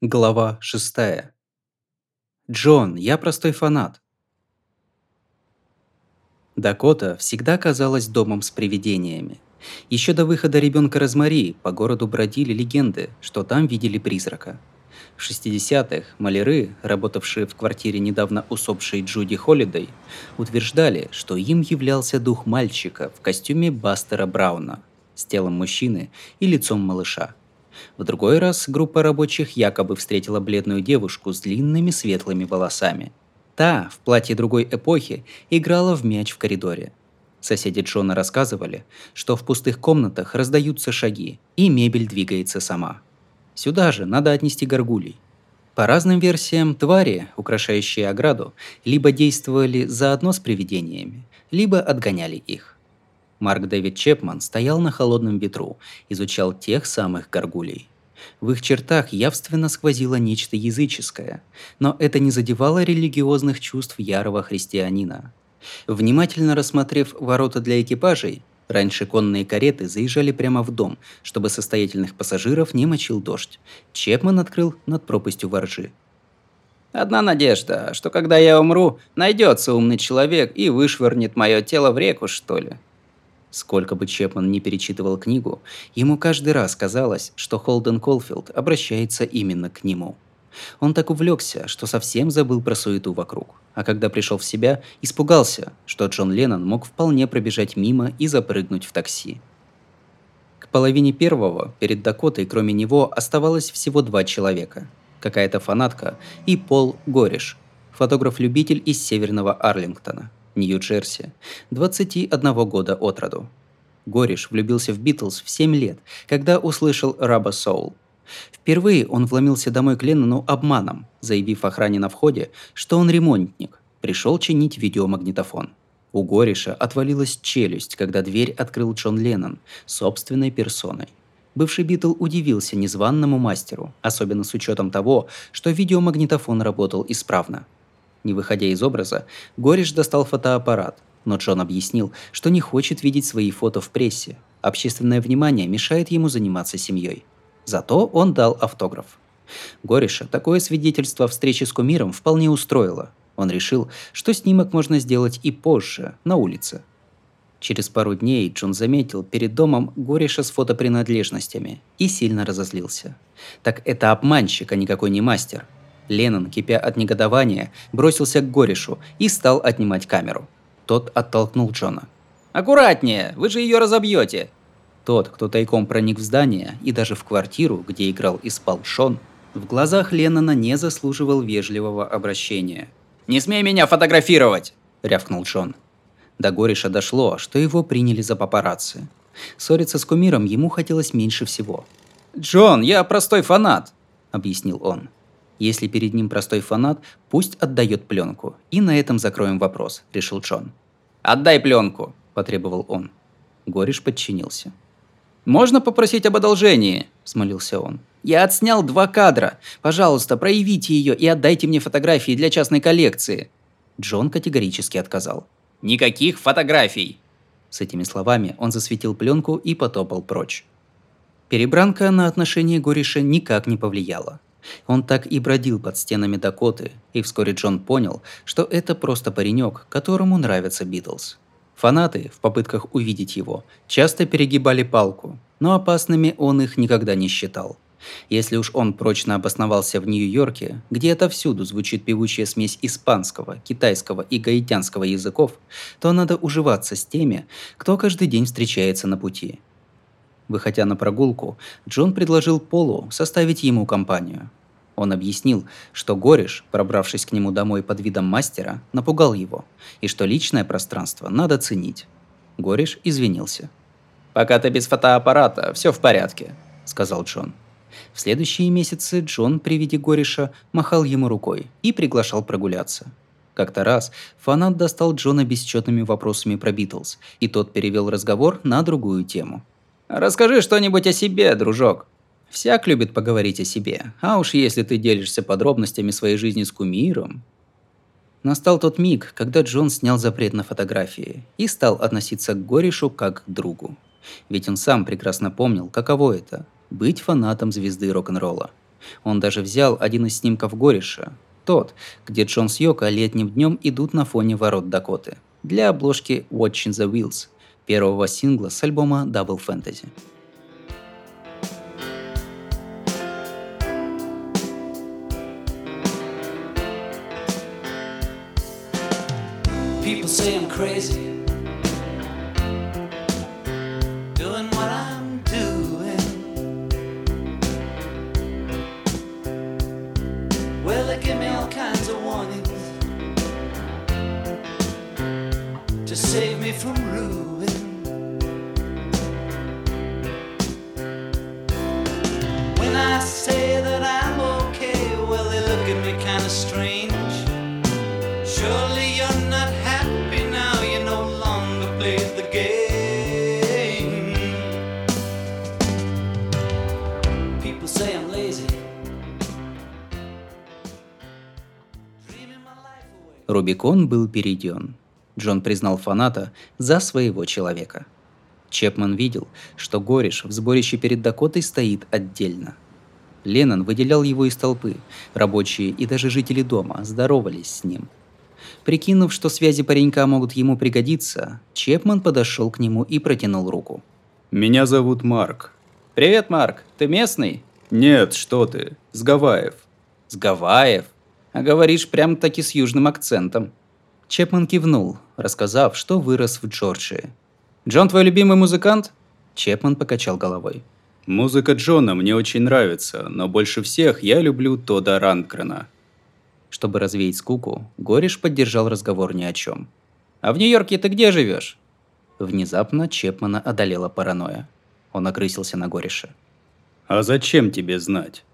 Глава 6. Джон, я простой фанат. Дакота всегда казалась домом с привидениями. Еще до выхода ребенка Розмари по городу бродили легенды, что там видели призрака. В 60-х маляры, работавшие в квартире недавно усопшей Джуди Холидей, утверждали, что им являлся дух мальчика в костюме Бастера Брауна с телом мужчины и лицом малыша – в другой раз группа рабочих якобы встретила бледную девушку с длинными светлыми волосами. Та, в платье другой эпохи, играла в мяч в коридоре. Соседи Джона рассказывали, что в пустых комнатах раздаются шаги, и мебель двигается сама. Сюда же надо отнести горгулей. По разным версиям, твари, украшающие ограду, либо действовали заодно с привидениями, либо отгоняли их. Марк Дэвид Чепман стоял на холодном ветру, изучал тех самых горгулей. В их чертах явственно сквозило нечто языческое, но это не задевало религиозных чувств ярого христианина. Внимательно рассмотрев ворота для экипажей, раньше конные кареты заезжали прямо в дом, чтобы состоятельных пассажиров не мочил дождь. Чепман открыл над пропастью воржи. Одна надежда, что когда я умру, найдется умный человек и вышвырнет мое тело в реку, что ли. Сколько бы Чепман не перечитывал книгу, ему каждый раз казалось, что Холден Колфилд обращается именно к нему. Он так увлекся, что совсем забыл про суету вокруг. А когда пришел в себя, испугался, что Джон Леннон мог вполне пробежать мимо и запрыгнуть в такси. К половине первого перед Дакотой кроме него оставалось всего два человека. Какая-то фанатка и Пол Гориш, фотограф-любитель из северного Арлингтона – Нью-Джерси, 21 года от роду. Гориш влюбился в Битлз в 7 лет, когда услышал Раба Соул. Впервые он вломился домой к Леннону обманом, заявив охране на входе, что он ремонтник, пришел чинить видеомагнитофон. У Гориша отвалилась челюсть, когда дверь открыл Джон Леннон собственной персоной. Бывший Битл удивился незваному мастеру, особенно с учетом того, что видеомагнитофон работал исправно – не выходя из образа, Гориш достал фотоаппарат, но Джон объяснил, что не хочет видеть свои фото в прессе. Общественное внимание мешает ему заниматься семьей. Зато он дал автограф. Гориша такое свидетельство встречи с кумиром вполне устроило. Он решил, что снимок можно сделать и позже, на улице. Через пару дней Джон заметил перед домом Гориша с фотопринадлежностями и сильно разозлился. Так это обманщик, а никакой не мастер – Леннон, кипя от негодования, бросился к Горишу и стал отнимать камеру. Тот оттолкнул Джона. «Аккуратнее, вы же ее разобьете!» Тот, кто тайком проник в здание и даже в квартиру, где играл и спал Шон, в глазах Леннона не заслуживал вежливого обращения. «Не смей меня фотографировать!» – рявкнул Джон. До Гориша дошло, что его приняли за папарацци. Ссориться с кумиром ему хотелось меньше всего. «Джон, я простой фанат!» – объяснил он. Если перед ним простой фанат, пусть отдает пленку. И на этом закроем вопрос, решил Джон. «Отдай пленку», – потребовал он. Гориш подчинился. «Можно попросить об одолжении?» – смолился он. «Я отснял два кадра. Пожалуйста, проявите ее и отдайте мне фотографии для частной коллекции». Джон категорически отказал. «Никаких фотографий!» С этими словами он засветил пленку и потопал прочь. Перебранка на отношения Гориша никак не повлияла. Он так и бродил под стенами Дакоты, и вскоре Джон понял, что это просто паренек, которому нравятся Битлз. Фанаты, в попытках увидеть его, часто перегибали палку, но опасными он их никогда не считал. Если уж он прочно обосновался в Нью-Йорке, где отовсюду звучит певучая смесь испанского, китайского и гаитянского языков, то надо уживаться с теми, кто каждый день встречается на пути. Выходя на прогулку, Джон предложил Полу составить ему компанию. Он объяснил, что Гориш, пробравшись к нему домой под видом мастера, напугал его, и что личное пространство надо ценить. Гориш извинился. «Пока ты без фотоаппарата, все в порядке», — сказал Джон. В следующие месяцы Джон при виде Гориша махал ему рукой и приглашал прогуляться. Как-то раз фанат достал Джона бесчетными вопросами про Битлз, и тот перевел разговор на другую тему. «Расскажи что-нибудь о себе, дружок», Всяк любит поговорить о себе, а уж если ты делишься подробностями своей жизни с кумиром. Настал тот миг, когда Джон снял запрет на фотографии и стал относиться к Горишу как к другу. Ведь он сам прекрасно помнил, каково это – быть фанатом звезды рок-н-ролла. Он даже взял один из снимков Гореша, тот, где Джон с Йоко летним днем идут на фоне ворот Дакоты, для обложки Watching the Wheels, первого сингла с альбома Double Fantasy. People say I'm crazy. save me from ruin. When I say that I'm okay, well, they look at me kind of strange. Surely you're not happy now, you no longer play the game. People say I'm lazy. Dreaming my life away. Рубикон был перейден. Джон признал фаната за своего человека. Чепман видел, что Гориш в сборище перед Дакотой стоит отдельно. Леннон выделял его из толпы. Рабочие и даже жители дома здоровались с ним. Прикинув, что связи паренька могут ему пригодиться, Чепман подошел к нему и протянул руку. «Меня зовут Марк». «Привет, Марк. Ты местный?» «Нет, что ты. С Гавайев». «С Гавайев? А говоришь прям-таки с южным акцентом». Чепман кивнул, рассказав, что вырос в Джорджии. «Джон твой любимый музыкант?» Чепман покачал головой. Музыка Джона мне очень нравится, но больше всех я люблю Тода Ранкрена. Чтобы развеять скуку, Гориш поддержал разговор ни о чем. «А в Нью-Йорке ты где живешь?» Внезапно Чепмана одолела паранойя. Он окрысился на Гориша. А зачем тебе знать?